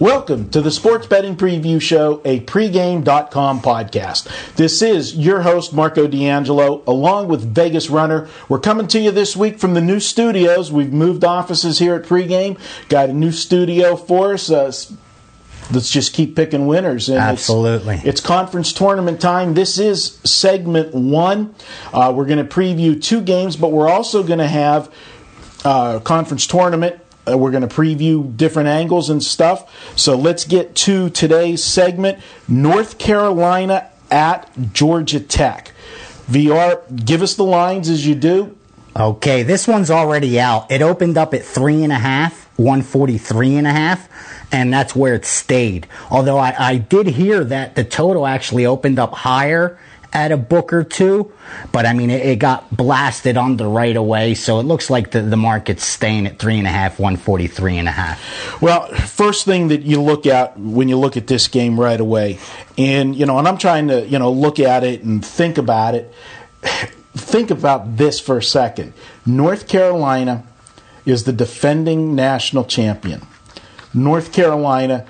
Welcome to the Sports Betting Preview Show, a pregame.com podcast. This is your host, Marco D'Angelo, along with Vegas Runner. We're coming to you this week from the new studios. We've moved offices here at pregame, got a new studio for us. Uh, let's just keep picking winners. And it's- Absolutely. It's, conference tournament time. This is segment one. Uh, we're going to preview two games, but we're also going to have uh, conference tournament. Uh, we're going to preview different angles and stuff. So let's get to today's segment North Carolina at Georgia Tech. VR, give us the lines as you do. Okay, this one's already out. It opened up at three and a half, one forty three and a half, and that's where it stayed. Although I, I did hear that the total actually opened up higher at a book or two, but I mean it, it got blasted on the right away, so it looks like the, the market's staying at three and a half, one forty three and a half. Well, first thing that you look at when you look at this game right away, and you know, and I'm trying to you know look at it and think about it. Think about this for a second. North Carolina is the defending national champion. North Carolina.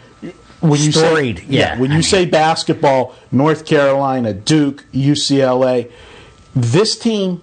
When you Storied, say, yeah, when I you mean- say basketball, North Carolina, Duke, UCLA, this team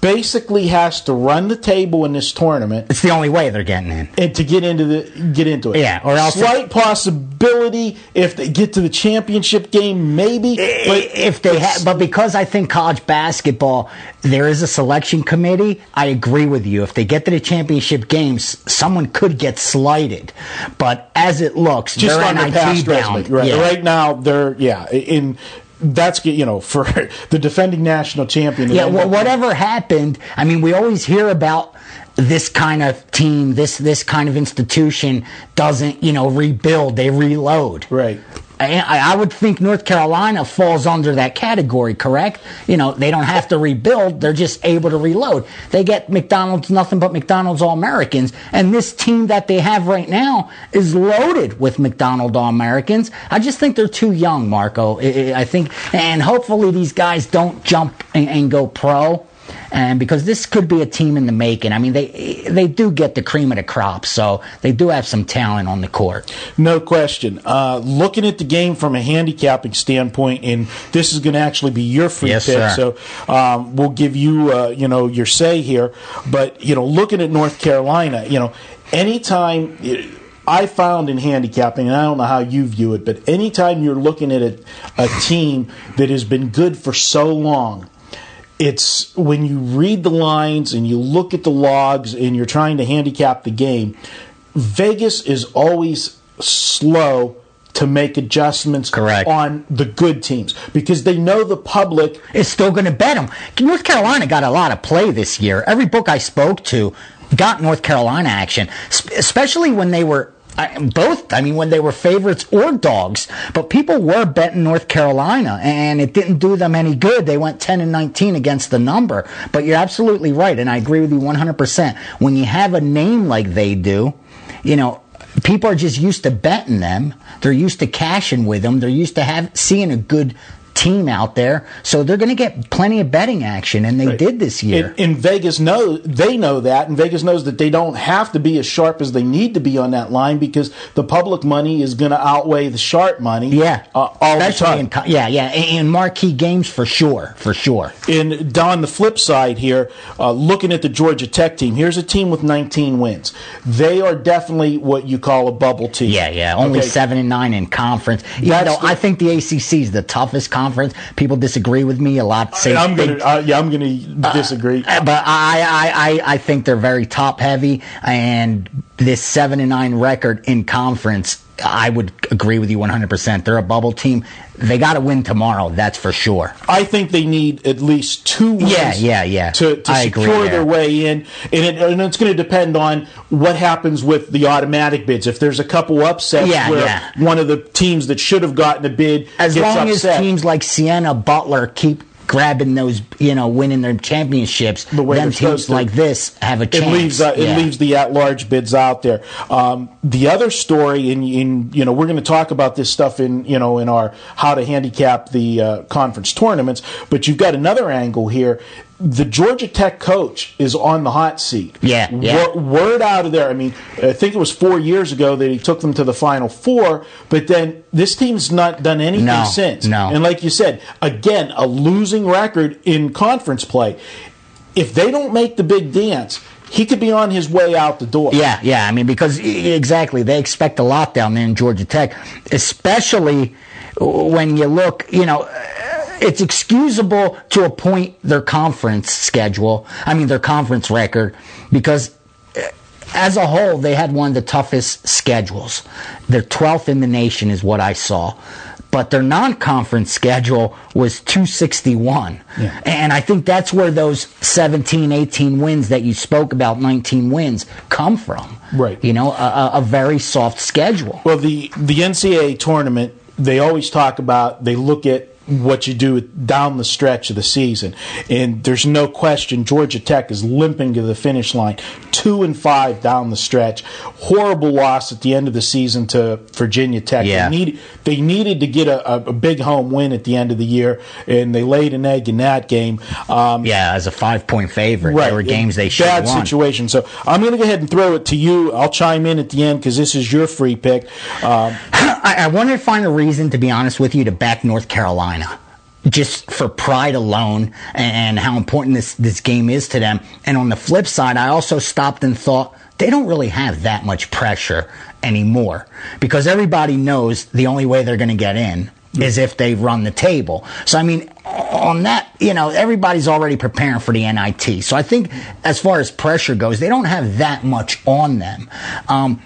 basically has to run the table in this tournament It's the only way they're getting in. and to get into the get into it. Yeah, or else- slight possibility if they get to the championship game, maybe. But if they have, but because I think college basketball, there is a selection committee. I agree with you. If they get to the championship games, someone could get slighted. But as it looks, just on their NIT past resume, right? yeah. Right now, they're yeah in. That's you know for the defending national champion. Yeah, well, whatever happened, I mean, we always hear about this kind of team, this this kind of institution doesn't, you know, rebuild; they reload. Right. I, I would think North Carolina falls under that category, correct? You know, they don't have to rebuild; they're just able to reload. They get McDonald's, nothing but McDonald's All Americans, and this team that they have right now is loaded with McDonald All Americans. I just think they're too young, Marco. I- I I think, and hopefully these guys don't jump and, and go pro. And because this could be a team in the making. I mean, they they do get the cream of the crop, so they do have some talent on the court. No question. Uh, looking at the game from a handicapping standpoint, and this is going to actually be your free Yes, pick, sir. so um, we'll give you, uh, you know, your say here. But you know, looking at North Carolina, you know, anytime. I found in handicapping, and I don't know how you view it, but anytime you're looking at a, a team that has been good for so long, it's when you read the lines and you look at the logs and you're trying to handicap the game, Vegas is always slow to make adjustments Correct. on the good teams because they know the public is still going to bet them. North Carolina got a lot of play this year. Every book I spoke to got North Carolina action, especially when they were. I- Both, I mean, when they were favorites or dogs, but people were betting North Carolina, and it didn't do them any good. They went 10 and 19 against the number. But you're absolutely right, and I agree with you 100%. When you have a name like they do, you know, people are just used to betting them. They're used to cashing with them. They're used to have seeing a good team out there, so they're going to get plenty of betting action, and they did this year. And, and Vegas know they know that, and Vegas knows that they don't have to be as sharp as they need to be on that line because the public money is going to outweigh the sharp money. yeah, uh, all the time. in yeah, yeah, in in marquee games for sure, for sure. And on the flip side here, uh, looking at the Georgia Tech team, here's a team with 19 wins. They are definitely what you call a bubble team. Yeah, yeah. Only Okay. seven and nine in conference. The- I think the ACC is the toughest conference. People disagree with me a lot. Say I'm gonna, uh, yeah, I'm gonna disagree. Uh, but I, I, I, I think they're very top heavy, and this seven and nine record in conference, I would agree with you 100%. They're a bubble team. They got to win tomorrow. That's for sure. I think they need at least two wins. Yeah, yeah, yeah. To, to secure their way in, and, it, and it's going to depend on what happens with the automatic bids. If there's a couple upsets Yeah, where yeah. one of the teams that should have gotten a bid As long upset, as teams like Siena, Butler keep grabbing those, you know, winning their championships, The way then teams to. like this have a chance. it leaves uh, it leaves the at-large bids out there. Um, the other story, in, in you know, we're going to talk about this stuff in you know in our how to handicap the uh, conference tournaments, but you've got another angle here. The Georgia Tech coach is on the hot seat. Yeah, yeah. Wor- word out of there. I mean, I think it was four years ago that he took them to the Final Four, but then this team's not done anything No, since. no. And like you said, again, a losing record in conference play. If they don't make the big dance, he could be on his way out the door. Yeah, yeah. I mean, because exactly, they expect a lot down there in Georgia Tech, especially when you look, you know, it's excusable to a point their conference schedule, I mean, their conference record, because eh, as a whole, they had one of the toughest schedules. They're 12th in the nation, is what I saw. But their non conference schedule was 261. Yeah. And I think that's where those 17, 18 wins that you spoke about, 19 wins, come from. Right. You know, a, a- a very soft schedule. Well, the the NCAA tournament, they always talk about. They look at what you do down the stretch of the season, and there's no question Georgia Tech is limping to the finish line, two and five down the stretch. Horrible loss at the end of the season to Virginia Tech. Yeah. They, need, they needed to get a, a, big home win at the end of the year, and they laid an egg in that game. Um, Yeah, as a five point favorite. There were games they should Bad won. situation. So I'm going to go ahead and throw it to you. I'll chime in at the end because this is your free pick. Um, I, I wanted to find a reason, to be honest with you, to back North Carolina. Just for pride alone and how important this, this game is to them. And on the flip side, I also stopped and thought they don't really have that much pressure anymore because everybody knows the only way they're going to get in is if they run the table. So, I mean, on that, you know, everybody's already preparing for the NIT. So I think as far as pressure goes, they don't have that much on them. Um,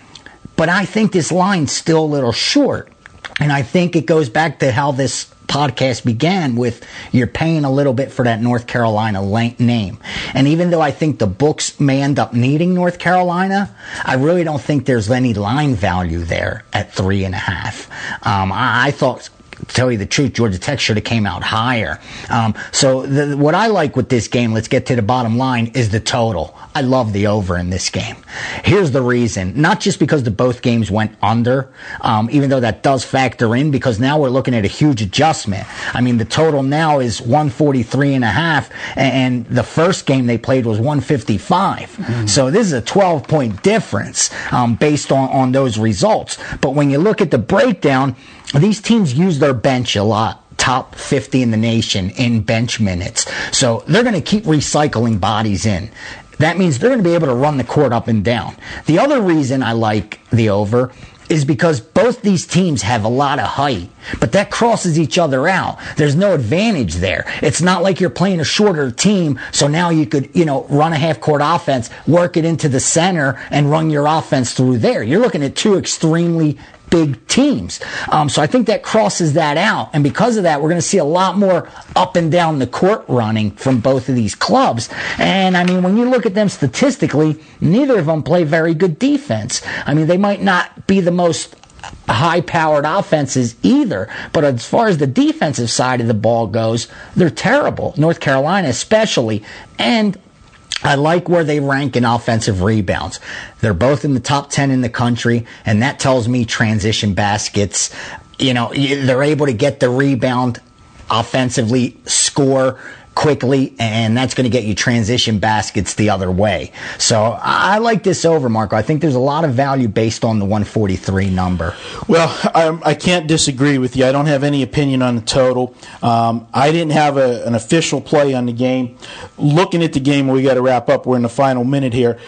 but I think this line's still a little short. And I think it goes back to how this podcast began with you're paying a little bit for that North Carolina name. And even though I think the books may end up needing North Carolina, I really don't think there's any line value there at three and a half. Um, I, I thought tell you the truth, Georgia Tech should have came out higher. Um, so the, what I like with this game, let's get to the bottom line, is the total. I love the over in this game. Here's the reason: not just because the both games went under, um, even though that does factor in, because now we're looking at a huge adjustment. I mean, the total now is 143 and a half, and the first game they played was 155. So this is a 12 point difference um, based on on those results. But when you look at the breakdown, these teams use their bench a lot. Top 50 in the nation in bench minutes. So they're going to keep recycling bodies in. That means they're going to be able to run the court up and down. The other reason I like the over is because both these teams have a lot of height, but that crosses each other out. There's no advantage there. It's not like you're playing a shorter team, so now you could, you know, run a half court offense, work it into the center, and run your offense through there. You're looking at two extremely big teams. Um, so I think that crosses that out. And because of that, we're going to see a lot more up and down the court running from both of these clubs. And I mean, when you look at them statistically, neither of them play very good defense. I mean, they might not be the most high powered offenses either. But as far as the defensive side of the ball goes, they're terrible. North Carolina, especially. And I like where they rank in offensive rebounds. They're both in the top 10 in the country, and that tells me transition baskets. You know, they're able to get the rebound offensively, score quickly, and that's going to get you transition baskets the other way. So I like this over, Marco. I think there's a lot of value based on the 143 number. Well, I, I can't disagree with you. I don't have any opinion on the total. Um, I didn't have a, an official play on the game. Looking at the game, we got to wrap up. We're in the final minute here.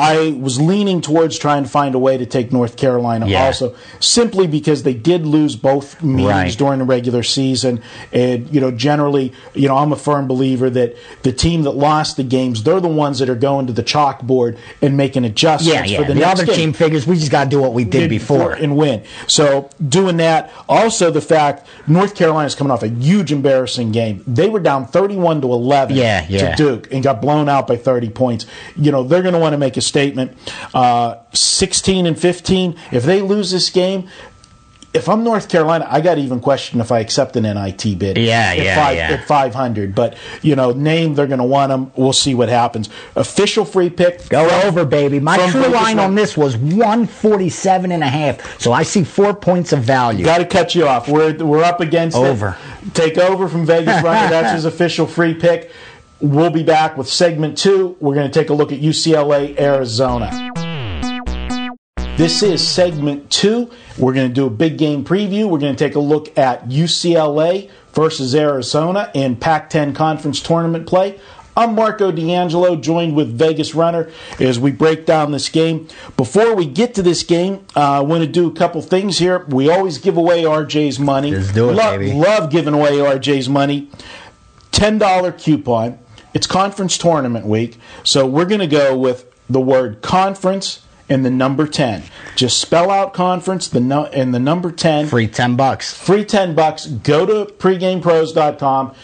I was leaning towards trying to find a way to take North Carolina Yeah. also, simply because they did lose both meetings Right. during the regular season. And, you know, generally, you know, I'm a firm believer that the team that lost the games, they're the ones that are going to the chalkboard and making adjustments Yeah, for the, The, next other game team figures we just got to do what we did, before. and win. So doing that, also the fact North Carolina's coming off a huge embarrassing game. They were down thirty-one to eleven Yeah, yeah. to Duke and got blown out by thirty points. You know they're going to want to make a statement. Uh, Sixteen and fifteen. If they lose this game. If I'm North Carolina, I got to even question if I accept an NIT bid. Yeah, at yeah, five, yeah. At 500, but you know, name they're going to want them. We'll see what happens. Official free pick. Go over, baby. My true line on this was 147 and a half. So I see four points of value. Got to cut you off. We're we're up against it. Over. Take over from Vegas Runner. That's his official free pick. We'll be back with segment two. We're going to take a look at UCLA, Arizona. This is segment two. We're going to do a big game preview. We're going to take a look at UCLA versus Arizona in Pac 10 conference tournament play. I'm Marco D'Angelo, joined with Vegas Runner as we break down this game. Before we get to this game, uh, I want to do a couple things here. We always give away RJ's money. Let's do it, Lo- baby. Love giving away RJ's money. $10 coupon. It's conference tournament week, so we're going to go with the word conference and the number 10. Just spell out conference the no, and the number 10 Free 10 bucks. free 10 bucks go to pregamepros.com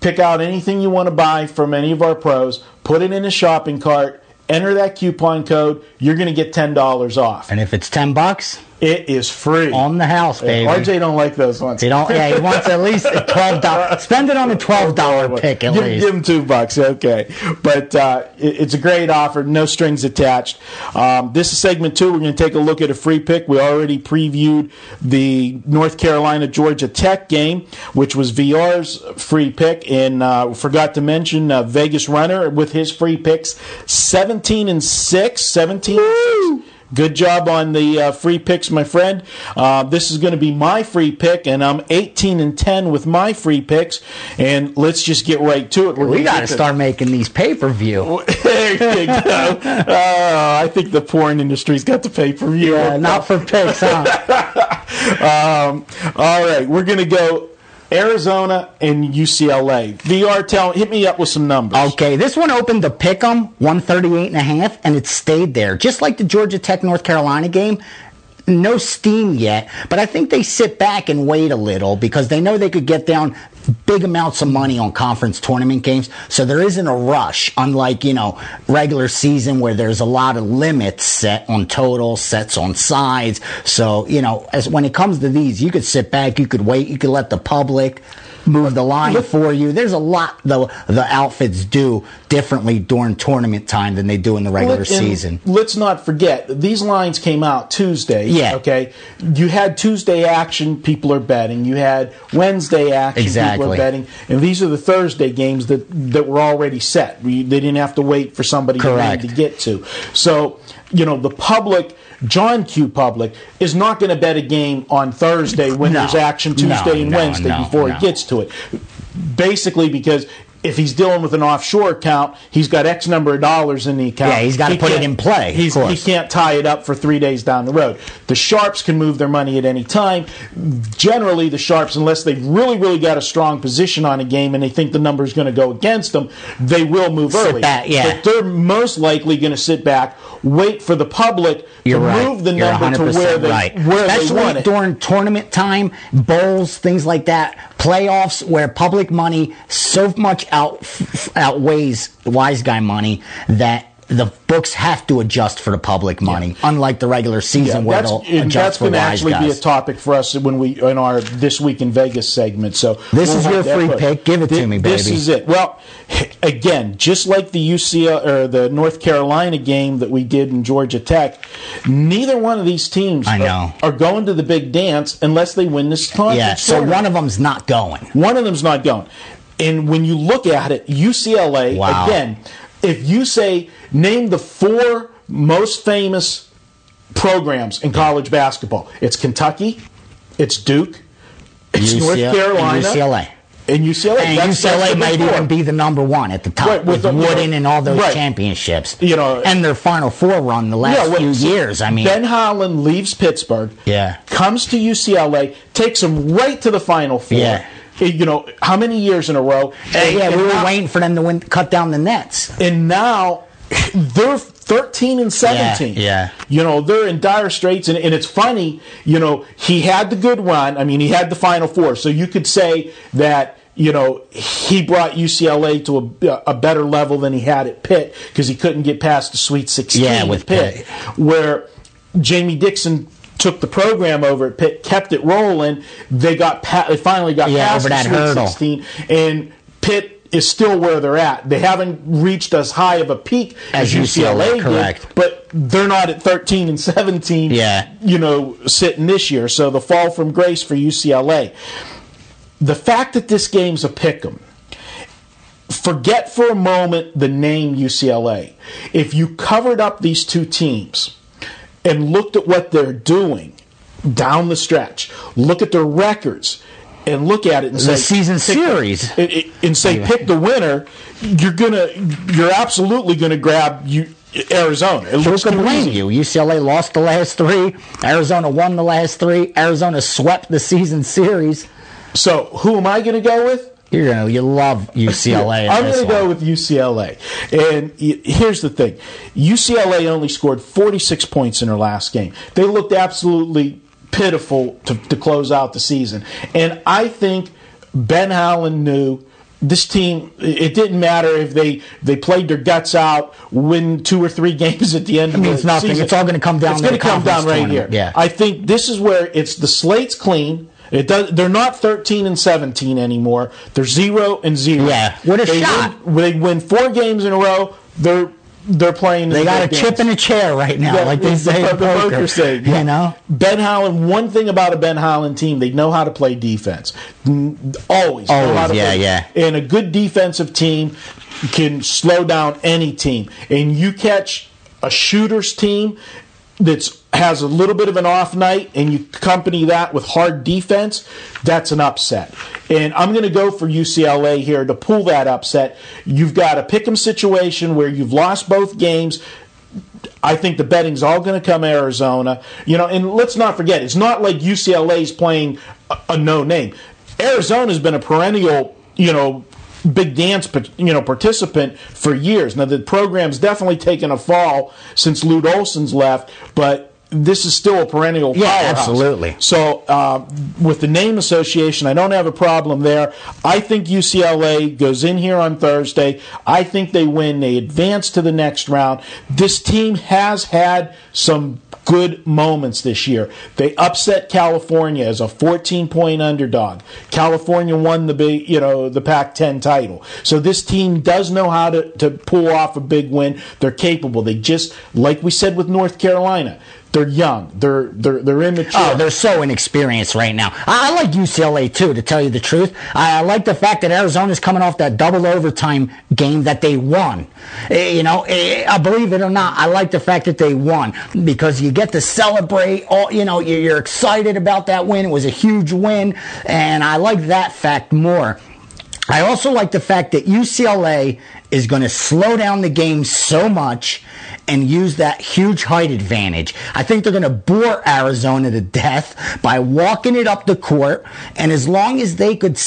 pick out anything you want to buy from any of our pros put it in a shopping cart enter that coupon code you're going to get $10 off And if it's 10 bucks, it is free on the house, baby. rj don't like those ones He don't. Yeah, he wants at least a twelve dollars. Spend it on a twelve dollar pick at give, least. Give him two bucks, okay. But uh, it- it's a great offer, no strings attached. Um, this is segment two. We're going to take a look at a free pick. We already previewed the North Carolina Georgia Tech game, which was VR's free pick, and uh, forgot to mention uh, Vegas Runner with his free picks, seventeen and six, 17 and six. Good job on the uh, free picks, my friend. Uh, this is going to be my free pick, and I'm 18 and 10 with my free picks. And let's just get right to it. We're We got to start making these pay per view. there you go. Oh, I think the porn industry's got the pay per view. Uh, not for picks, huh? Um, all right, we're going to go Arizona and UCLA. VR, tell hit me up with some numbers. Okay, this one opened to pick 'em 138 and a half, and it stayed there. Just like the Georgia Tech North Carolina game. No steam yet, but I think they sit back and wait a little because they know they could get down big amounts of money on conference tournament games. So there isn't a rush, unlike, you know, regular season where there's a lot of limits set on total, sets on sides. So, you know, as when it comes to these, you could sit back, you could wait, you could let the public move the line for you. There's a lot the the outfits do differently during tournament time than they do in the regular Let- season. Let's not forget these lines came out Tuesday. Yeah. Okay. You had Tuesday action. People are betting. You had Wednesday action. Exactly. People are betting. And these are the Thursday games that that were already set. We, they didn't have to wait for somebody Correct. to get to. So you know the public. John Q. Public is not going to bet a game on Thursday when No. there's action No, Tuesday and no, Wednesday no, before no. he gets to it. Basically, because if he's dealing with an offshore account, he's got X number of dollars in the account. Yeah, he's gotta He put it in play, he can't tie it up for three days down the road. The sharps can move their money at any time. Generally, the sharps, unless they've really, really got a strong position on a game and they think the number is going to go against them, they will move Sit early. back, yeah. But they're most likely going to sit back, wait for the public You're to right. move the You're number to 100% where they right. where they Especially want it. during tournament time, bowls, things like that, playoffs, where public money so much out outweighs wise guy money that the books have to adjust for the public money, unlike the regular season where that's, they'll and adjust that's for going to wise actually be a topic for us when we in our this week in Vegas segment. So This is your free put. pick. Give it to Thi- me, This is it. Well, again, just like the UCL or the North Carolina game that we did in Georgia Tech, neither one of these teams I are- know. Are, going to the big dance unless they win this conference. yeah, so tournament. one of them's not going. One of them's not going. And when you look at it, UCLA, Wow. again, if you say, name the four most famous programs in college basketball, it's Kentucky, it's Duke, it's UCL North Carolina, UCLA. And UCLA, And that's- that's UCLA the might even be the number one at the top Right, with, with the- Wooden and all those right. championships. You know- and their Final Four run the last well, few so years. I mean, Ben Howland leaves Pittsburgh. Yeah. Comes to UCLA, takes them right to the Final Four. Yeah. You know how many years in a row? And- yeah, we were now- waiting for them to win, cut down the nets. and now they're 13 and 17 Yeah, yeah. you know they're in dire straits and, and it's funny you know he had the good run i mean he had the final four so you could say that you know he brought ucla to a, a better level than he had at pitt because he couldn't get past the sweet 16 Yeah, with pitt, Pitt. where jamie dixon took the program over at pitt kept it rolling they got pa- they finally got Yeah, past the sweet hurdle. 16 and pitt is still where they're at. They haven't reached as high of a peak As as, UCLA, UCLA, correct. did, but they're not at 13 and 17. Yeah. you know, sitting this year. So the fall from grace for UCLA. The fact that this game's a pick 'em. Forget for a moment the name UCLA. If you covered up these two teams and looked at what they're doing down the stretch, look at their records, and look at it and say The season pick series. and, and say pick the winner, you're gonna you're absolutely gonna grab you Arizona. It Who could too blame you? UCLA lost the last three. Arizona won the last three. Arizona swept the season series. So who am I gonna go with? You're gonna, you love UCLA. I'm going to go with UCLA. And here's the thing UCLA only scored 46 points in their last game. They looked absolutely pitiful to, to close out the season. And I think Ben Howland knew. This team, it didn't matter if they, they played their guts out, win two or three games at the end of means the nothing. season. It's all gonna come down It's gonna come down right here. Yeah. I think this is where it's the slate's clean. It does. They're not thirteen and seventeen anymore. They're zero and zero. Yeah, with a they shot. Win, they win four games in a row. They're they're playing. They got a big chip in a chair right now, Yeah, like they the- say in the poker. poker saying, You know, Ben Howland. One thing about a Ben Howland team, they know how to play defense. Always, know Always, yeah, play- yeah. And a good defensive team can slow down any team. And you catch a shooters team that's has a little bit of an off night and you accompany that with hard defense, that's an upset. And I'm going to go for UCLA here to pull that upset. You've got a pick 'em situation where you've lost both games. I think the betting's all going to come Arizona. You know, and let's not forget, it's not like UCLA's playing a, a no name. Arizona's been a perennial, you know, big dance, you know, participant for years. Now the program's definitely taken a fall since Lute Olson's left, but this is still a perennial Yeah, powerhouse. absolutely. So uh, with the name association, I don't have a problem there. I think UCLA goes in here on Thursday. I think they win. They advance to the next round. This team has had some good moments this year. They upset California as a 14 point underdog. California won the big, you know, the Pac-10 title. So this team does know how to, to pull off a big win. They're capable. They just, like we said with North Carolina, they're young. They're they're they're immature. Oh, they're so inexperienced right now. I, I like UCLA too, to tell you the truth. I, I like the fact that Arizona's coming off that double overtime game that they won. Eh, you know, eh, I believe it or not, I like the fact that they won because you get to celebrate. All you know, you're excited about that win. It was a huge win, and I like that fact more. I also like the fact that UCLA is going to slow down the game so much and use that huge height advantage. I think they're going to bore Arizona to death by walking it up the court. And as long as they could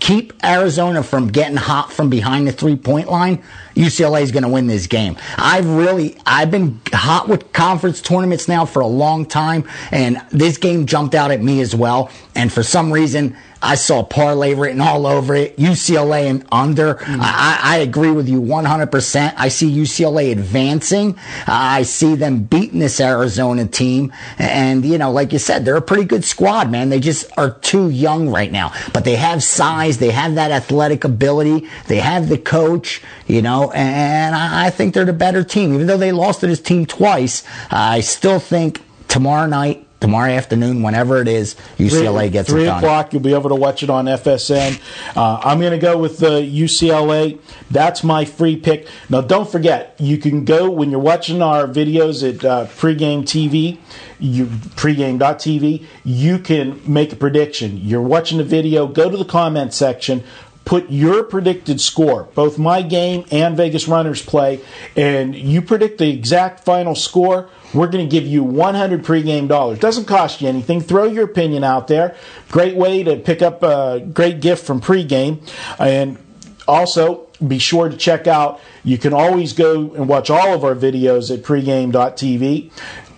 keep Arizona from getting hot from behind the three point line, UCLA is going to win this game. I've really, I've been hot with conference tournaments now for a long time, and this game jumped out at me as well. And for some reason, I saw parlay written all over it. UCLA and under. Mm-hmm. I, I agree with you 100%. I see UCLA advancing. Uh, I see them beating this Arizona team. And, you know, like you said, they're a pretty good squad, man. They just are too young right now. But they have size. They have that athletic ability. They have the coach, you know, and I, I think they're the better team. Even though they lost to this team twice, I still think tomorrow night tomorrow afternoon, whenever it is, UCLA gets three it done. o'clock. You'll be able to watch it on FSN. Uh, I'm going to go with the UCLA. That's my free pick. Now, don't forget, you can go when you're watching our videos at uh, pregame TV. You pregame.tv. You can make a prediction. You're watching the video. Go to the comment section put your predicted score, both my game and Vegas Runners play, and you predict the exact final score, we're going to give you 100 pregame dollars. Doesn't cost you anything. Throw your opinion out there. Great way to pick up a great gift from pregame. And also, be sure to check out, you can always go and watch all of our videos at pregame.tv,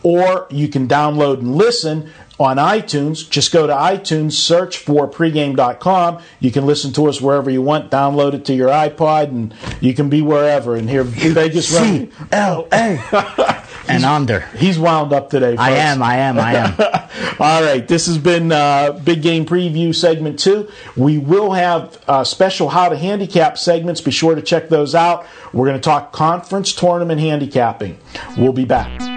or you can download and listen on iTunes. Just go to iTunes, search for pregame.com. You can listen to us wherever you want, download it to your iPod, and you can be wherever and hear Vegas running. L A and under. He's wound up today. I am. I am. I am. All right, this has been uh, Big Game Preview segment two. We will have uh, special how to handicap segments. Be sure to check those out. We're going to talk conference tournament handicapping. We'll be back.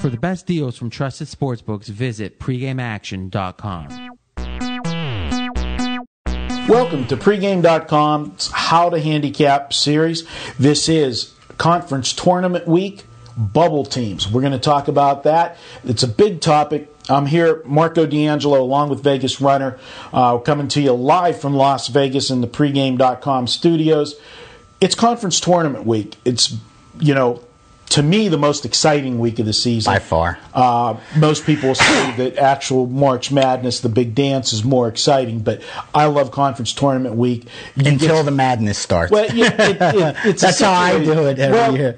For the best deals from trusted sportsbooks, visit pregameaction.com. Welcome to pregame.com's How to Handicap series. This is conference tournament week, bubble teams. We're going to talk about that. It's a big topic. I'm here, Marco D'Angelo, along with Vegas Runner, uh, coming to you live from Las Vegas in the pregame.com studios. It's conference tournament week. It's, you know, to me, the most exciting week of the season. By far. Uh, most people say that actual March Madness, the big dance, is more exciting, but I love conference tournament week. You Until get- the madness starts. well, it, it, it's That's how I do it every well, year.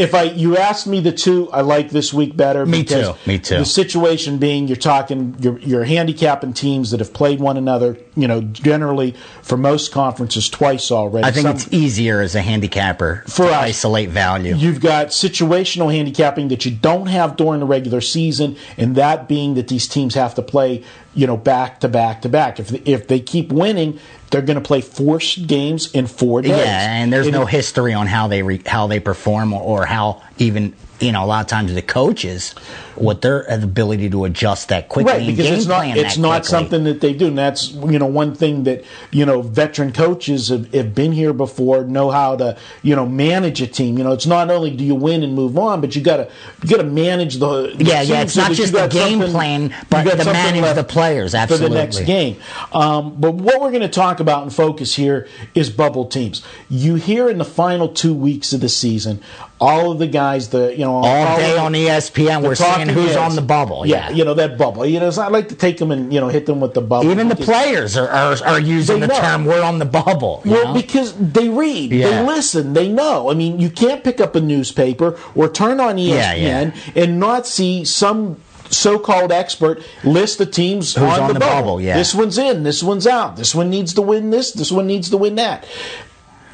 If I you asked me the two, I like this week better. Me too, me too. The situation being, you're talking, you're, you're handicapping teams that have played one another. You know, generally for most conferences twice already. I think Some- it's easier as a handicapper For to us. isolate value. You've got situational handicapping that you don't have during the regular season, and that being that these teams have to play, you know, back to back to back. If if they keep winning, they're going to play four games in four days. Yeah, and there's no history on how they re, how they perform or, or how even you know a lot of times the coaches what their ability to adjust that quickly Right, because game it's not it's not quickly. something that they do, and that's you know one thing that you know veteran coaches have, have been here before, know how to you know manage a team. You know, it's not only do you win and move on, but you got to you got to manage the, the Yeah, yeah, it's so not just the game plan, but something manage the players, for the next game. Um, but what we're going to talk about and focus here is bubble teams. You hear in the final two weeks of the season, all of the guys, the you know all day on ESPN we're seeing talking who's on the bubble. Yeah, Yeah, you know that bubble. You know, so I like to take them and you know hit them with the bubble. even the players are, are, are using the know. term "we're on the bubble." you Well, know? because they read, Yeah. they listen, they know. I mean, you can't pick up a newspaper or turn on ESPN Yeah, and not see some so-called expert list the teams Who's on, on the, the bubble. bubble, yeah. This one's in, this one's out. This one needs to win this, this one needs to win that.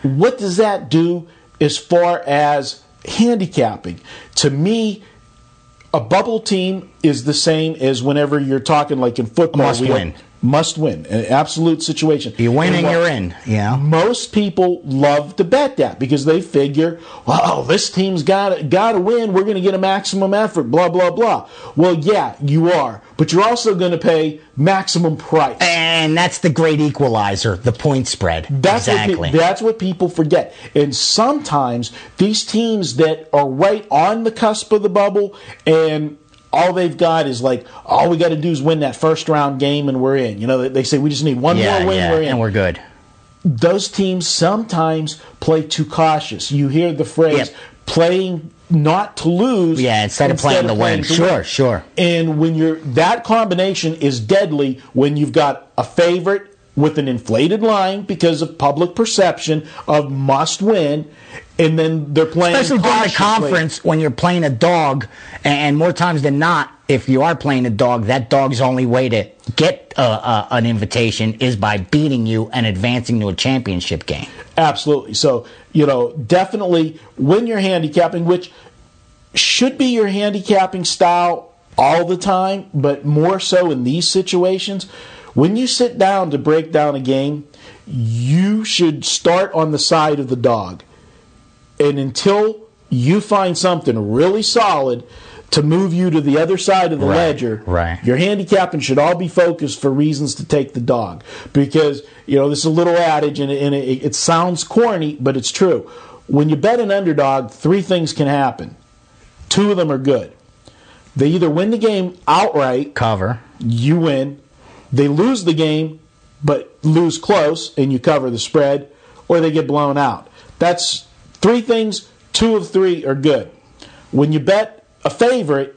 What does that do as far as handicapping? To me, a bubble team is the same as whenever you're talking like in football. Must we- win. Must win. An absolute situation. you win And and you're in. Yeah. most people love to bet that because they figure, "Wow, this team's got got to win. We're going to get a maximum effort." Blah blah blah. Well, yeah, you are, but you're also going to pay maximum price. and that's the great equalizer, the point spread. That's exactly. What, pe- that's what people forget. And sometimes these teams that are right on the cusp of the bubble and all they've got is like, all we got to do is win that first round game and we're in. You know, they- say we just need one yeah, more win, yeah, we're in. and we're good. those teams sometimes play too cautious. You hear the phrase Yep. playing not to lose. Yeah, instead of playing to win. Sure, sure. And when you're that combination is deadly when you've got a favorite with an inflated line because of public perception of must win, and then they're playing Especially during the conference when you're playing a dog, and more times than not, if you are playing a dog, that dog's only way to get uh, uh, an invitation is by beating you and advancing to a championship game. Absolutely. So, you know, definitely when you're handicapping, which should be your handicapping style all the time, but more so in these situations, when you sit down to break down a game, you should start on the side of the dog. And until you find something really solid to move you to the other side of the Right, ledger, right. your handicapping should all be focused for reasons to take the dog. Because, you know, this is a little adage and, and it, it sounds corny, but it's true. When you bet an underdog, three things can happen. Two of them are good. They either win the game outright, Cover. you win. They lose the game, but lose close, and you cover the spread, or they get blown out. That's three things. Two of three are good. When you bet a favorite,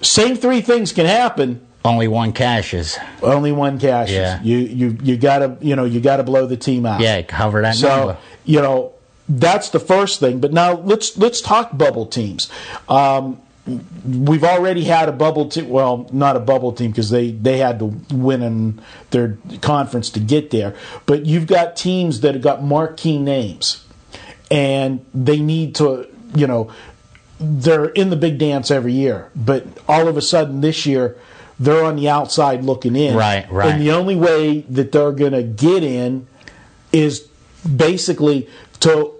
same three things can happen. Only one cashes. Only one cashes. Yeah. You you you gotta you know you gotta blow the team out. Yeah, cover that So number. you know that's the first thing. But now let's let's talk bubble teams. Um, we've already had a bubble team. Well, not a bubble team because they they had to win in their conference to get there. But you've got teams that have got marquee names, and they need to you know they're in the big dance every year. But all of a sudden this year. They're on the outside looking in. Right, right. And the only way that they're going to get in is basically to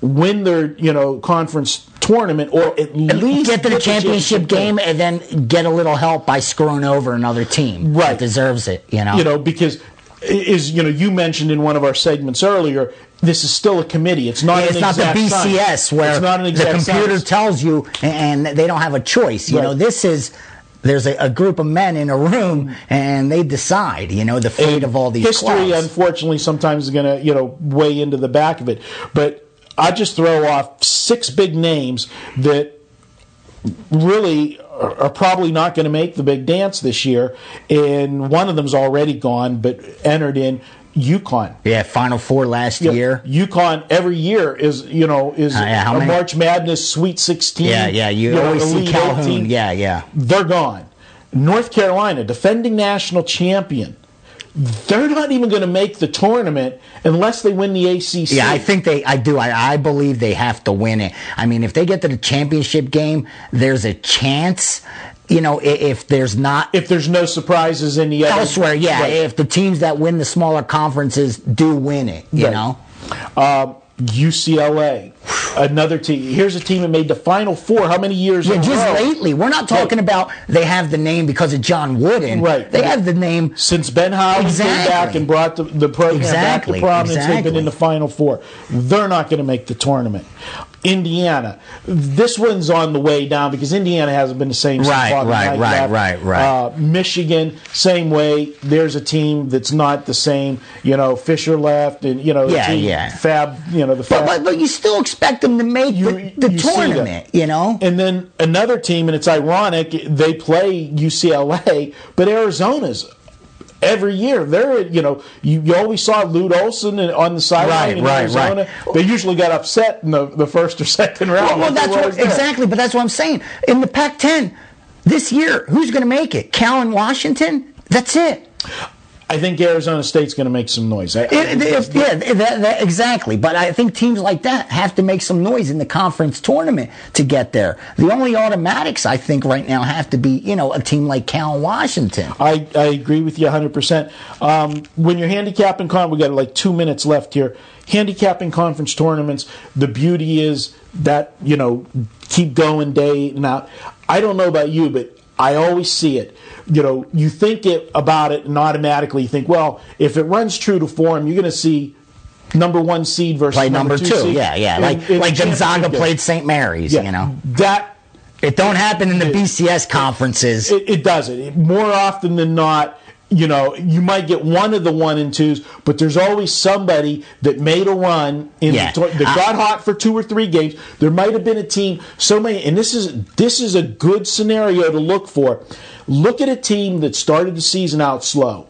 win their you know conference tournament or at least get to the championship game game. and then get a little help by screwing over another team Right. that deserves it. You know. You know because is you know you mentioned in one of our segments earlier. This is still a committee. It's not. it's an not the BCS science. where it's the computer science. tells you and they don't have a choice. You Right. know, this is there's a, a group of men in a room and they decide. You know, the fate of all these history clubs. unfortunately sometimes is going to you know weigh into the back of it but i just throw off six big names that really are, probably not going to make the big dance this year and one of them's already gone but entered in UConn yeah, Final Four last year. UConn every year is you know is Uh, yeah, a many- March Madness Sweet 16. Yeah, yeah. You, know, always see Calhoun. 18. Yeah, yeah. they're gone. North Carolina, defending national champion, they're not even going to make the tournament unless they win the ACC. Yeah, I think they. I do. I, I believe they have to win it. I mean, if they get to the championship game, there's a chance. You know, i- if there's not if there's no surprises in the other elsewhere, yeah. Right. If the teams that win the smaller conferences do win it, you Right. know. Um, UCLA, another team. Here's a team that made the Final Four. How many years? Yeah, in just row? lately. We're not talking about they have the name because of John Wooden. Right. They have the name. Since Ben Howland came back and brought the, the program Exactly, back to prominence, they've been in the Final Four. They're not going to make the tournament. Indiana, this one's on the way down because Indiana hasn't been the same. Right, right, right, right, right. Uh, Michigan, same way. There's a team that's not the same. You know, Fisher left, and you know, Yeah, team, yeah. Fab. You know, the But, Fab. but, but you still expect them to make the, the you tournament, you know? And then another team, and it's ironic, they play UCLA, but Arizona's every year. They're you know you, you always saw Lute Olson on the sideline Right, in right, Arizona. right. They usually got upset in the, the first or second round. Well, well that's what, exactly, but that's what I'm saying. In the Pac-10 this year, who's going to make it? Cal and Washington. That's it. I think Arizona State's going to make some noise. I- It- it- it- yeah, that, that, exactly. But I think teams like that have to make some noise in the conference tournament to get there. The only automatics I think right now have to be, you know, a team like Cal and Washington. I, I agree with you 100%. Um, when you're handicapping, con- we got like two minutes left here. Handicapping conference tournaments, the beauty is that, you know, keep going day and out. I don't know about you, but I always see it. You know, you think it about it and automatically you think, well, if it runs true to form, you're going to see number one seed versus Play number, two. seed Yeah, yeah. in- Like in like Gonzaga played St. Mary's, Yeah, you know. That It don't happen in the BCS conferences. It, it doesn't. It- more often than not, you know, you might get one of the one and twos, but there's always somebody that made a run in Yeah. the, that I- got hot for two or three games. There might have been a team. So many, and this is this is a good scenario to look for. Look at a team that started the season out slow.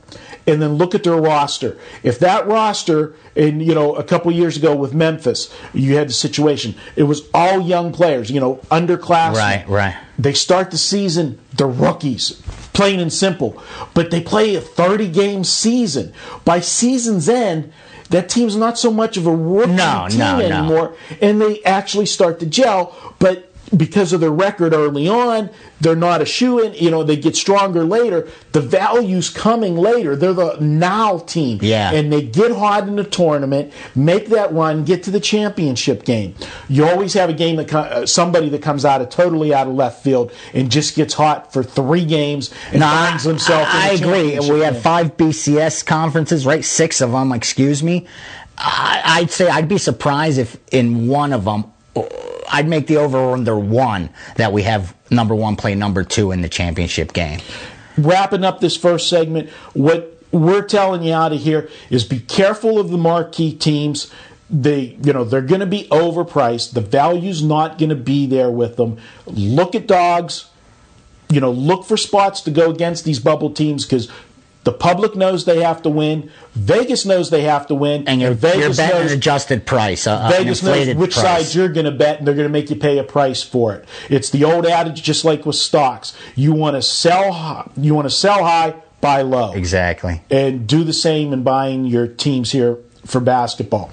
And then look at their roster. If that roster, and you know, a couple years ago with Memphis, you had the situation. It was all young players, you know, underclassmen. Right, right. They start the season, they're rookies, plain and simple. But they play a 30 game season. By season's end, that team's not so much of a rookie No, team no, no. anymore, and they actually start to gel. But because of their record early on, they're not a shoe in. You know, they get stronger later. The value's coming later. They're the now team. Yeah. And they get hot in the tournament, make that run, get to the championship game. You always have a game that uh, somebody that comes out of totally out of left field and just gets hot for three games and No, finds himself. I, I agree. We have game. five BCS conferences, right? Six of them, excuse me. I, I'd say I'd be surprised if in one of them, I'd make the over under one that we have number one play number two in the championship game. wrapping up this first segment, what we're telling you out of here is be careful of the marquee teams. They, you know, they're going to be overpriced. The value's not going to be there with them. Look at dogs. You know, look for spots to go against these bubble teams because the public knows they have to win. Vegas knows they have to win, And you're, you're Vegas betting knows an adjusted price, uh, Vegas knows which price. side you're going to bet, and they're going to make you pay a price for it. It's the old adage, just like with stocks. You want to sell high, you want to sell high, buy low, Exactly. and do the same in buying your teams here for basketball.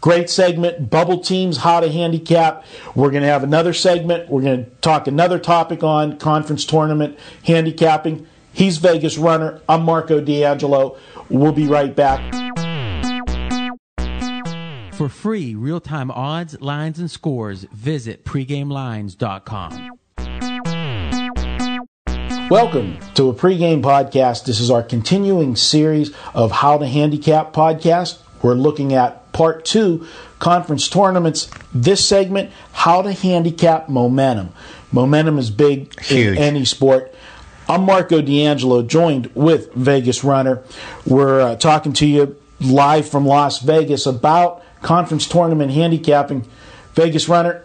Great segment, bubble teams, how to handicap. We're going to have another segment. We're going to talk another topic on conference tournament handicapping. He's Vegas Runner. I'm Marco D'Angelo. We'll be right back. For free real time odds, lines, and scores, visit pregamelines.com. Welcome to a pregame podcast. This is our continuing series of How to Handicap podcast. We're looking at part two, conference tournaments. This segment, How to Handicap Momentum. Momentum is big Huge. in any sport. I'm Marco D'Angelo, joined with Vegas Runner. We're uh, talking to you live from Las Vegas about conference tournament handicapping. Vegas Runner,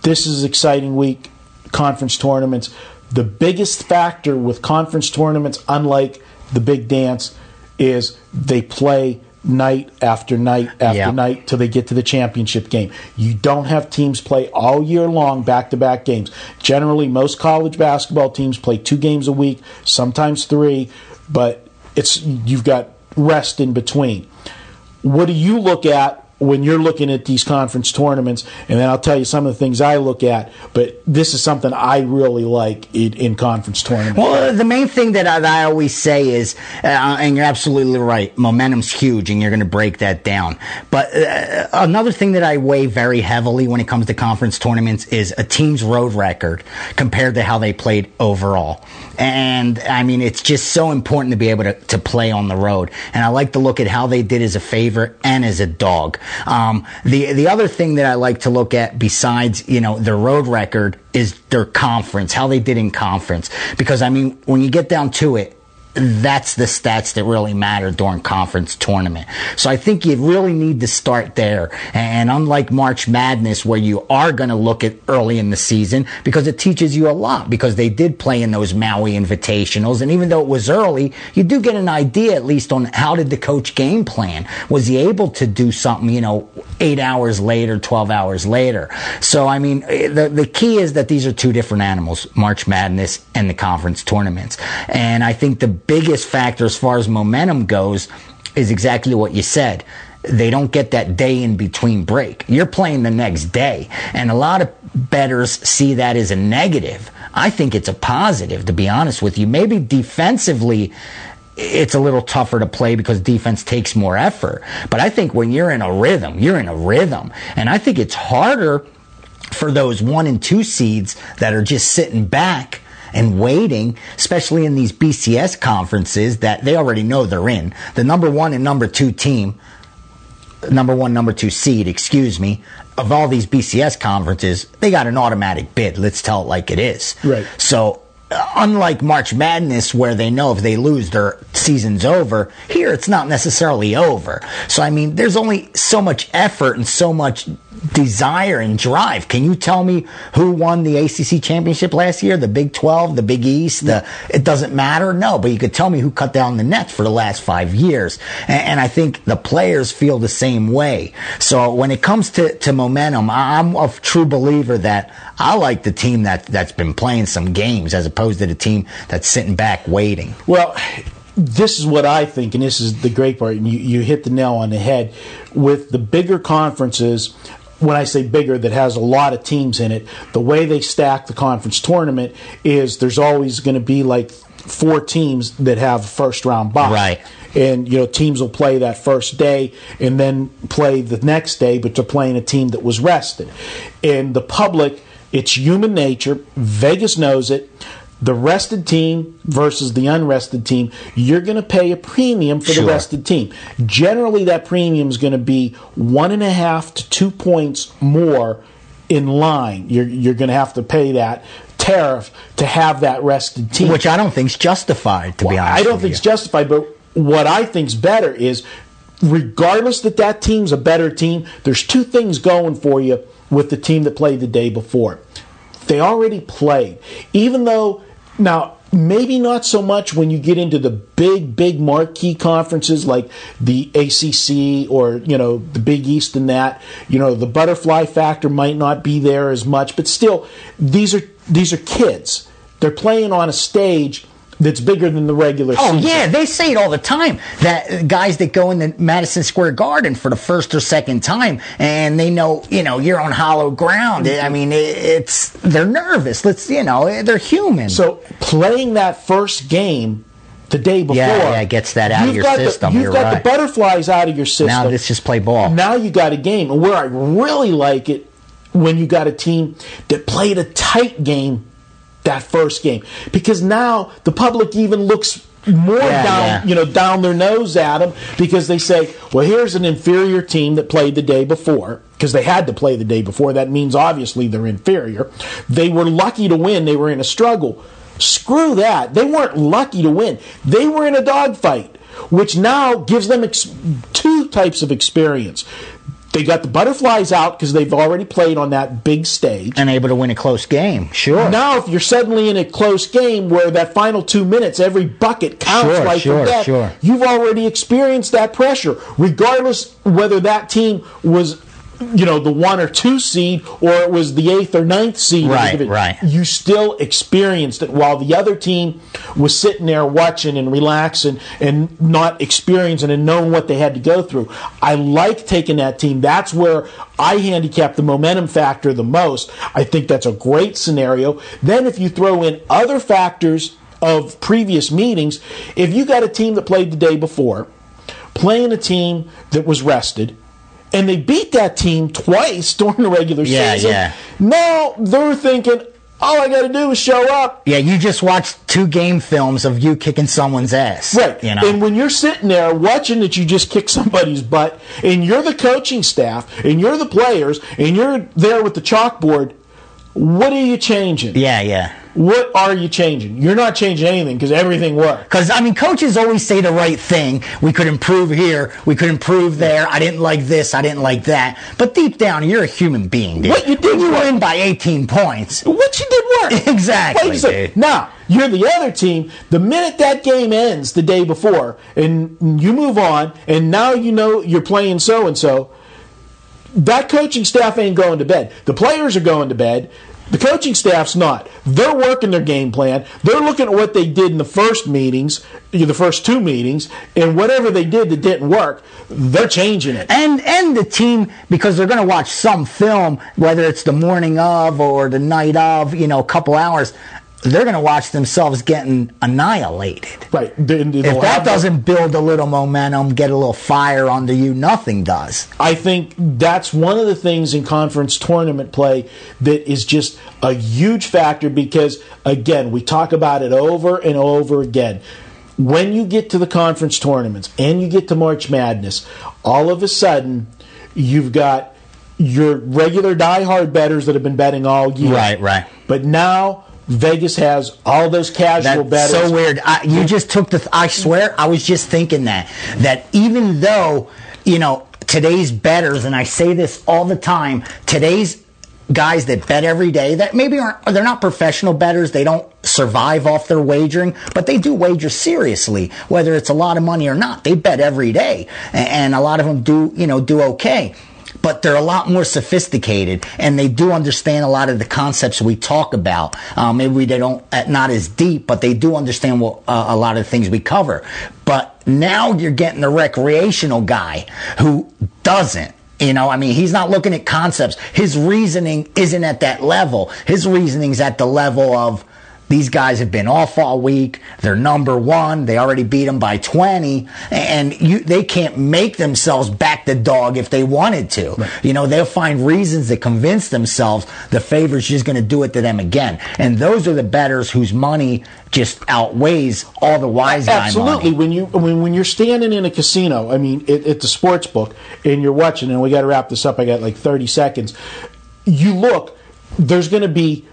this is exciting week. Conference tournaments. The biggest factor with conference tournaments, unlike the big dance, is they play night after night after Yeah. night till they get to the championship game. You don't have teams play all year long back to back games. Generally, most college basketball teams play two games a week, sometimes three, but it's you've got rest in between. What do you look at when you're looking at these conference tournaments? And then I'll tell you some of the things I look at, but this is something I really like in, in conference tournaments. Well, the main thing that I, that I always say is, uh, and you're absolutely right, momentum's huge, and you're going to break that down. But uh, another thing that I weigh very heavily when it comes to conference tournaments is a team's road record compared to how they played overall. And I mean, it's just so important to be able to, to play on the road. And I like to look at how they did as a favorite and as a dog. Um, the the other thing that I like to look at besides you know their road record is their conference, how they did in conference. Because I mean, when you get down to it, that's the stats that really matter during conference tournament. So I think you really need to start there. And unlike March Madness, where you are going to look at early in the season, because it teaches you a lot, because they did play in those Maui invitationals. And even though it was early, you do get an idea at least on how did the coach game plan? Was he able to do something, you know, eight hours later, 12 hours later? So, I mean, the, the key is that these are two different animals, March Madness and the conference tournaments. And I think the biggest factor as far as momentum goes is exactly what you said. They don't get that day in between break. You're playing the next day. And a lot of bettors see that as a negative. I think it's a positive, to be honest with you. Maybe defensively, it's a little tougher to play because defense takes more effort. But I think when you're in a rhythm, you're in a rhythm. And I think it's harder for those one and two seeds that are just sitting back and waiting, especially in these BCS conferences that they already know they're in. The number one and number two team, number one, number two seed, excuse me, of all these BCS conferences, they got an automatic bid. Let's tell it like it is. Right. So, unlike March Madness, where they know if they lose, their season's over, here it's not necessarily over. So, I mean, there's only so much effort and so much desire and drive. Can you tell me who won the ACC championship last year? The Big 12, the Big East? The, it doesn't matter? No, but you could tell me who cut down the nets for the last five years. And, and I think the players feel the same way. So when it comes to, to momentum, I'm a true believer that I like the team that, that's been playing some games as opposed to the team that's sitting back waiting. Well, this is what I think, and this is the great part, and you, you hit the nail on the head. With the bigger conferences, when I say bigger, that has a lot of teams in it. The way they stack the conference tournament is there's always going to be like four teams that have first round bye. Right. And you know teams will play that first day and then play the next day, but they're playing a team that was rested. And the public, it's human nature. Vegas knows it. The rested team versus the unrested team, you're going to pay a premium for Sure. the rested team. Generally, that premium is going to be one and a half to two points more in line. You're, you're going to have to pay that tariff to have that rested team. Which I don't think is justified, to be honest. I don't think it's justified, but what I think's better is, regardless that that team's a better team, there's two things going for you with the team that played the day before. They already played, even though now maybe not so much when you get into the big, big marquee conferences like the ACC or you know the Big East and that. You know the butterfly factor might not be there as much, but still, these are these are kids. They're playing on a stage that's bigger than the regular Oh season. yeah, they say it all the time. That guys that go into Madison Square Garden for the first or second time, and they know, you know, you're on hollow ground. I mean, it's they're nervous. Let's, you know, they're human. So playing that first game the day before, Yeah, yeah, gets that out of your system, The, you've you're got right. the butterflies out of your system. now let's just play ball. Now you got a game, and where I really like it when you got a team that played a tight game that first game, because now the public even looks more Yeah, down, yeah. you know, down their nose at them because they say, "Well, here's an inferior team that played the day before." Because they had to play the day before. That means obviously they're inferior. They were lucky to win. They were in a struggle. Screw that. They weren't lucky to win. They were in a dogfight, which now gives them ex- two types of experience. They got the butterflies out because they've already played on that big stage. and able to win a close game. Sure. Now, if you're suddenly in a close game where that final two minutes, every bucket counts Sure, like sure, that, sure. you've already experienced that pressure, regardless whether that team was, you know, the one or two seed or it was the eighth or ninth seed. Right, right. You still experienced it while the other team was sitting there watching and relaxing and not experiencing and knowing what they had to go through. I like taking that team. That's where I handicap the momentum factor the most. I think that's a great scenario. Then if you throw in other factors of previous meetings, if you got a team that played the day before, playing a team that was rested, and they beat that team twice during the regular Yeah, season. yeah. Now they're thinking, all I got to do is show up. Yeah, you just watched two game films of you kicking someone's ass. Right. You know. And when you're sitting there watching that you just kick somebody's butt, and you're the coaching staff, and you're the players, and you're there with the chalkboard, what are you changing? yeah, yeah. What are you changing? You're not changing anything because everything worked. Because I mean, coaches always say the right thing. We could improve here. We could improve there. I didn't like this. I didn't like that. But deep down, you're a human being. Dude. What you did When you work. win by 18 points. What you did work. Exactly, Wait a second. dude. Now, you're the other team. The minute that game ends the day before and you move on, and now you know you're playing so and so, that coaching staff ain't going to bed. The players are going to bed. The coaching staff's not. They're working their game plan. They're looking at what they did in the first meetings, the first two meetings, and whatever they did that didn't work, they're changing it. And and the team because they're going to watch some film, whether it's the morning of or the night of, you know, a couple hours. They're going to watch themselves getting annihilated. Right. They- If that doesn't build a little momentum, get a little fire under you, nothing does. I think that's one of the things in conference tournament play that is just a huge factor because, again, we talk about it over and over again. When you get to the conference tournaments and you get to March Madness, all of a sudden you've got your regular diehard betters that have been betting all year. Right, right. But now Vegas has all those casual That's betters. so weird. I, you just took the. I swear, I was just thinking that that even though you know today's betters, and I say this all the time, today's guys that bet every day that maybe aren't they're not professional betters they don't survive off their wagering but they do wager seriously whether it's a lot of money or not they bet every day and a lot of them do you know do okay but they're a lot more sophisticated and they do understand a lot of the concepts we talk about. Um, maybe they don't, uh, not as deep, but they do understand what, uh, a lot of the things we cover. But now you're getting the recreational guy who doesn't. You know, I mean, he's not looking at concepts. His reasoning isn't at that level. His reasoning's at the level of these guys have been off all week. They're number one. They already beat them by 20 and you, they can't make themselves back the dog if they wanted to. You know, they'll find reasons to convince themselves the favorite's just going to do it to them again. And those are the betters whose money just outweighs all the wise guy Absolutely. money. When you when when you're standing in a casino, I mean, it, at the sports book, and you're watching, and we got to wrap this up. I got like 30 seconds. You look. There's going to be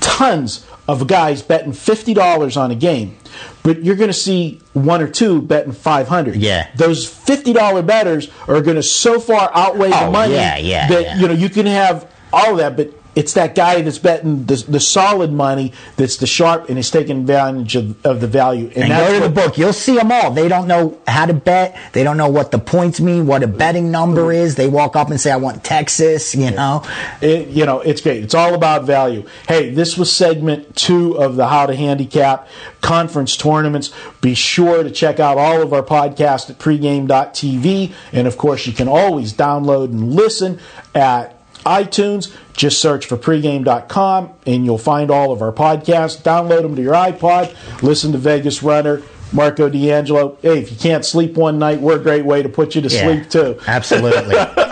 tons of guys betting fifty dollars on a game, but you're going to see one or two betting five hundred. Yeah. those fifty dollar betters are going to so far outweigh the Oh, money yeah, yeah, that yeah. you know you can have all of that, but it's that guy that's betting the, the solid money that's the sharp and is taking advantage of, of the value. And, And that's go to the book. You'll see them all. They don't know how to bet. They don't know what the points mean, what a betting number mm-hmm. is. They walk up and say, I want Texas, you know. It, you know, it's great. It's all about value. Hey, this was segment two of the How to Handicap conference tournaments. Be sure to check out all of our podcasts at pregame.tv. And of course, you can always download and listen at iTunes. Just search for pregame.com and you'll find all of our podcasts. Download them to your iPod. Listen to Vegas Runner. Marco D'Angelo. Hey, if you can't sleep one night, we're a great way to put you to sleep too. Absolutely.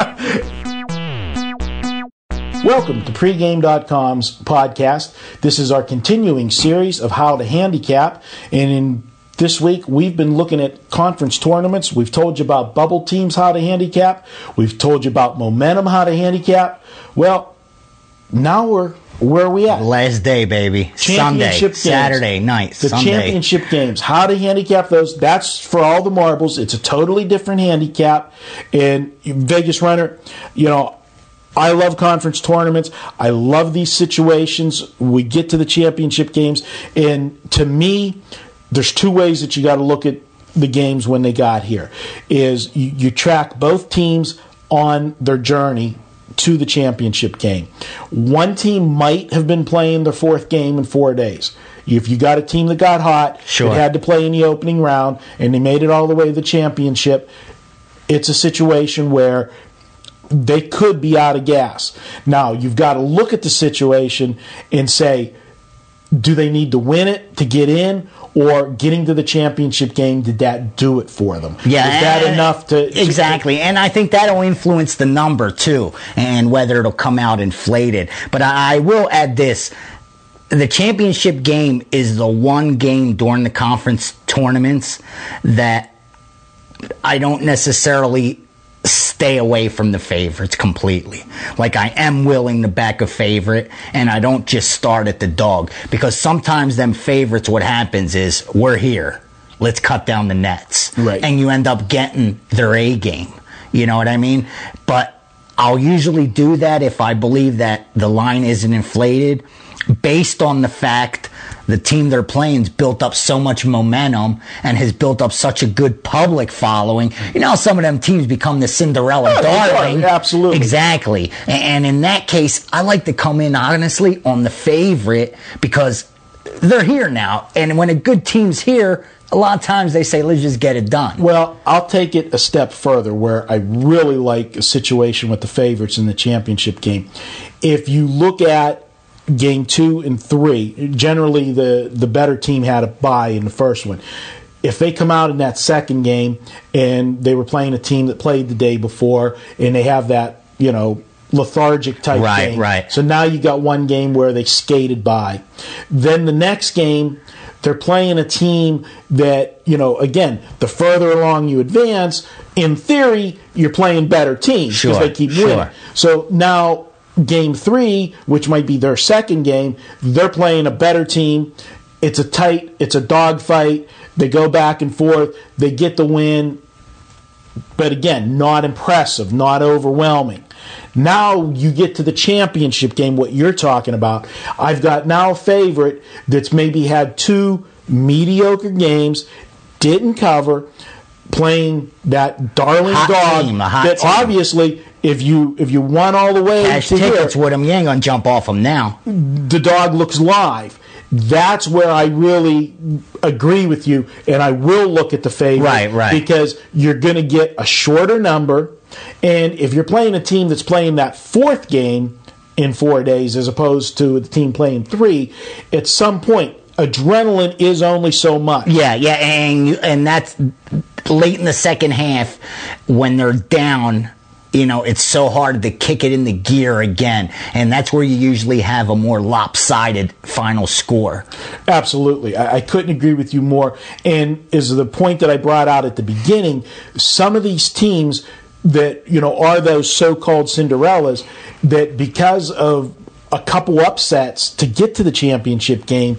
Welcome to pregame.com's podcast. This is our continuing series of how to handicap. And in this week, we've been looking at conference tournaments. We've told you about bubble teams, how to handicap. We've told you about momentum, how to handicap. Well, now we're where are we at? Last day, baby. Sunday, games. Saturday night, The Sunday. championship games. How to handicap those? That's for all the marbles. It's a totally different handicap. And Vegas Runner, you know, I love conference tournaments. I love these situations. We get to the championship games, and to me, there's two ways that you got to look at the games when they got here. Is you, you track both teams on their journey to the championship game. One team might have been playing their fourth game in four days. If you got a team that got hot, Sure. it had to play in the opening round, and they made it all the way to the championship, it's a situation where they could be out of gas. Now, you've got to look at the situation and say, do they need to win it to get in? Or getting to the championship game, did that do it for them? Yeah, Was that eh, enough to. exactly? And I think that'll influence the number too, and whether it'll come out inflated. But I, I will add this: the championship game is the one game during the conference tournaments that I don't necessarily stay away from the favorites completely. Like I am willing to back a favorite and I don't just start at the dog because sometimes them favorites what happens is we're here. Let's cut down the nets. Right. And you end up getting their A game. You know what I mean? But I'll usually do that if I believe that the line isn't inflated based on the fact the team they're playing's built up so much momentum and has built up such a good public following. You know, some of them teams become the Cinderella they are. darling. Absolutely. Exactly. And in that case, I like to come in honestly on the favorite because they're here now. And when a good team's here, a lot of times they say, let's just get it done. Well, I'll take it a step further where I really like a situation with the favorites in the championship game. If you look at game two and three, generally the, the better team had a bye in the first one. If they come out in that second game and they were playing a team that played the day before and they have that, you know, lethargic type Right, game. right. right. So now you got one game where they skated by. Then the next game, they're playing a team that, you know, again, the further along you advance, in theory, you're playing better teams because Sure, they keep sure. winning. So now, game three, which might be their second game, they're playing a better team. It's a tight, it's a dogfight. They go back and forth. They get the win but again, not impressive, not overwhelming. Now you get to the championship game, what you're talking about. I've got now a favorite that's maybe had two mediocre games, didn't cover, playing that darling Hot dog team, that team. obviously if you if you won all the way Cash to here, tickets with them, you ain't gonna jump off them now. the dog looks live. That's where I really agree with you, and I will look at the favorite, Right, right. because you're going to get a shorter number. And if you're playing a team that's playing that fourth game in four days as opposed to the team playing three, at some point, adrenaline is only so much. Yeah, yeah, and and that's late in the second half when they're down. You know, it's so hard to kick it in the gear again, and that's where you usually have a more lopsided final score. Absolutely. I, I couldn't agree with you more. And is the point that I brought out at the beginning, some of these teams that, you know, are those so called Cinderellas that because of a couple upsets to get to the championship game,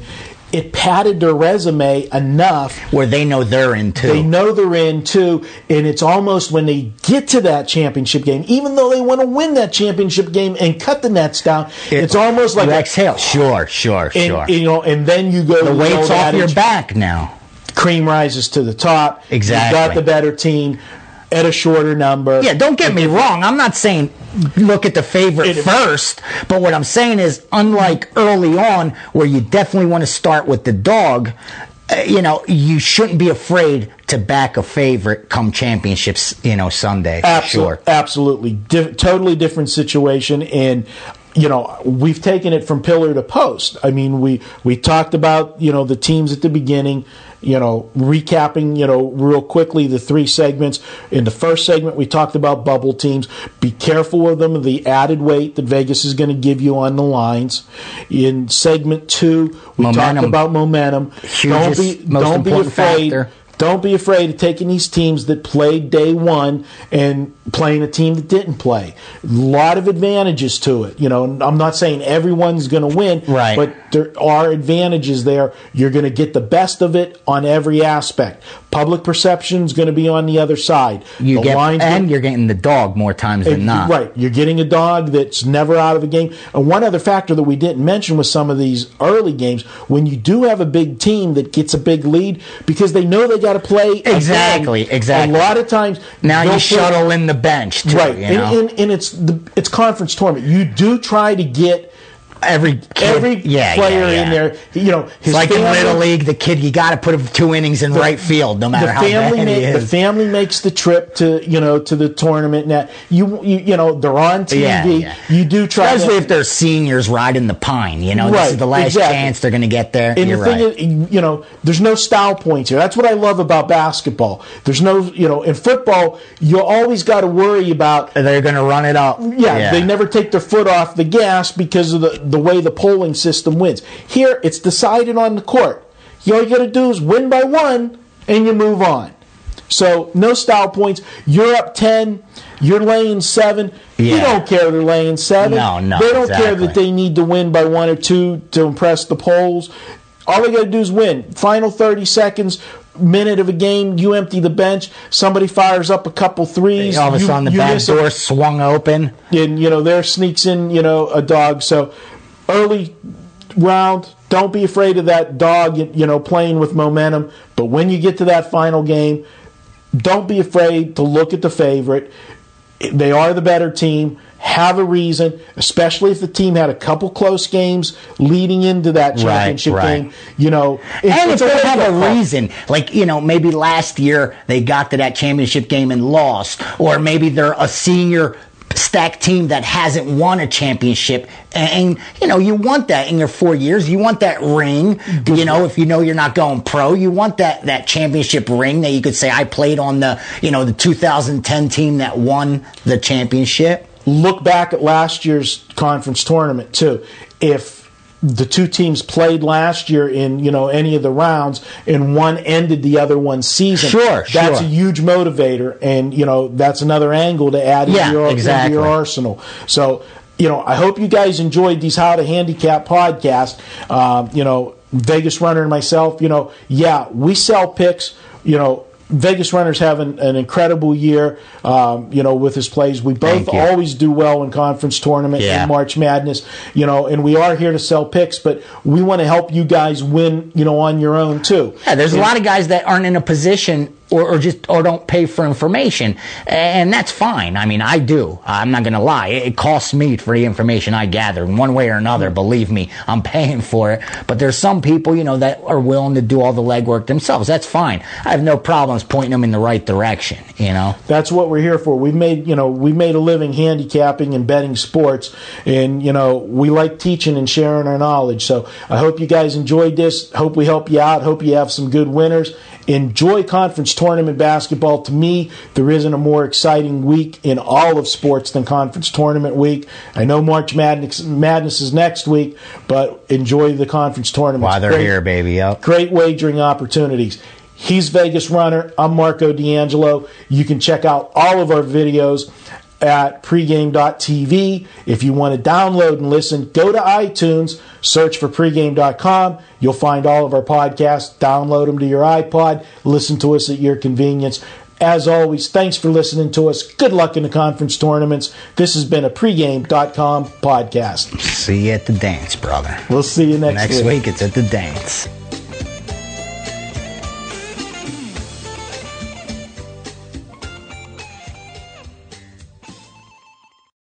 it padded their resume enough Where they know they're in too. they know they're in too, and it's almost when they get to that championship game, even though they want to win that championship game and cut the nets down, it's almost like you exhale. Sure, sure, and, sure. you know, and then you go the weight's off your back now. Cream rises to the top. Exactly. You got the better team at a shorter number. Yeah, don't get me wrong. I'm not saying look at the favorite It- first, but what I'm saying is, unlike early on, where you definitely want to start with the dog, uh, you know, you shouldn't be afraid to back a favorite come championships, you know, Sunday. For Absol- sure. Absolutely. Di- totally different situation. And, you know, we've taken it from pillar to post. I mean, we, we talked about, you know, the teams at the beginning, you know, recapping, you know, real quickly the three segments. In the first segment, we talked about bubble teams. Be careful of them, the added weight that Vegas is going to give you on the lines. In segment two, we talked about momentum. Hugest, don't be, don't be afraid. factor. Don't be afraid of taking these teams that played day one and playing a team that didn't play. A lot of advantages to it. You know, I'm not saying everyone's going to win, Right. but there are advantages there. You're going to get the best of it on every aspect. Public perception is going to be on the other side. You the get, and get, you're getting the dog more times than and- not. Right. You're getting a dog that's never out of a game. And one other factor that we didn't mention with some of these early games, when you do have a big team that gets a big lead, because they know they got to play. Exactly, exactly. A lot of times. Now you put- shuttle in the bench, too, Right. You know? and, and, and it's the, it's conference tournament. You do try to get every kid, every yeah, player yeah, yeah. in there. You know, his It's like family, in Little League, the kid, you got to put him two innings in right field, no matter the how family bad ma- the family makes the trip to you know to the tournament. Now you you, you know they're on TV. Yeah, yeah. You do try Especially to, if they're seniors riding the pine. You know, this is the last exactly. chance they're going to get there. And You're the thing right. is, you know, there's no style points here. That's what I love about basketball. There's no, you know, in football, you always got to worry about. they're going to run it up. Yeah, they never take their foot off the gas because of the, the way the polling system wins. Here, it's decided on the court. You all you got to do is win by one, and you move on. So no style points. You're up ten. You're laying seven. You don't care they're laying seven. No, no, They don't care that they need to win by one or two to impress the polls. All they got to do is win. Final 30 seconds, minute of a game, you empty the bench. Somebody fires up a couple threes. All of a you- sudden, the back door swung open. and you know there sneaks in you know a dog so early round don't be afraid of that dog you know playing with momentum but when you get to that final game don't be afraid to look at the favorite they are the better team have a reason especially if the team had a couple close games leading into that championship right. game you know it's, and if it's they have a call. reason, like you know, maybe last year they got to that championship game and lost, or maybe they're a senior stacked team that hasn't won a championship, and, you know, you want that in your four years. You want that ring. You know, if you know you're not going pro, you want that that championship ring that you could say I played on the you know the 2010 team that won the championship. look back at last year's conference tournament too. If the two teams played last year in you know any of the rounds and one ended the other one's season, Sure, that's sure. a huge motivator, and you know that's another angle to add Yeah, into, your, exactly. into your arsenal. So. You know, I hope you guys enjoyed these How to Handicap podcast. Um, you know, Vegas Runner and myself, you know, yeah, we sell picks. You know, Vegas Runner's having an incredible year, um, you know, with his plays. We both always do well in conference tournament Yeah. and March Madness, you know, and we are here to sell picks, but we want to help you guys win, you know, on your own too. Yeah, there's a lot of guys that aren't in a position or, or just or don't pay for information, and that's fine. I mean, I do. I'm not going to lie. It, costs me for the information I gather in one way or another. Believe me, I'm paying for it. But there's some people, you know, that are willing to do all the legwork themselves. That's fine. I have no problems pointing them in the right direction. You know. That's what we're here for. We've made, you know, we've made a living handicapping and betting sports, and you know, we like teaching and sharing our knowledge. So I hope you guys enjoyed this. Hope we help you out. Hope you have some good winners. Enjoy conference tournament basketball. To me, there isn't a more exciting week in all of sports than conference tournament week. I know March Madness, Madness is next week, but enjoy the conference tournament. While they're here, baby. Yep. Great wagering opportunities. He's Vegas Runner. I'm Marco D'Angelo. You can check out all of our videos at pregame.tv. If you want to download and listen, go to iTunes, search for pregame.com. You'll find all of our podcasts. Download them to your iPod. Listen to us at your convenience. As always, thanks for listening to us. Good luck in the conference tournaments. This has been a pregame.com podcast. See you at the dance, brother. We'll see you next, Next week, it's at the dance.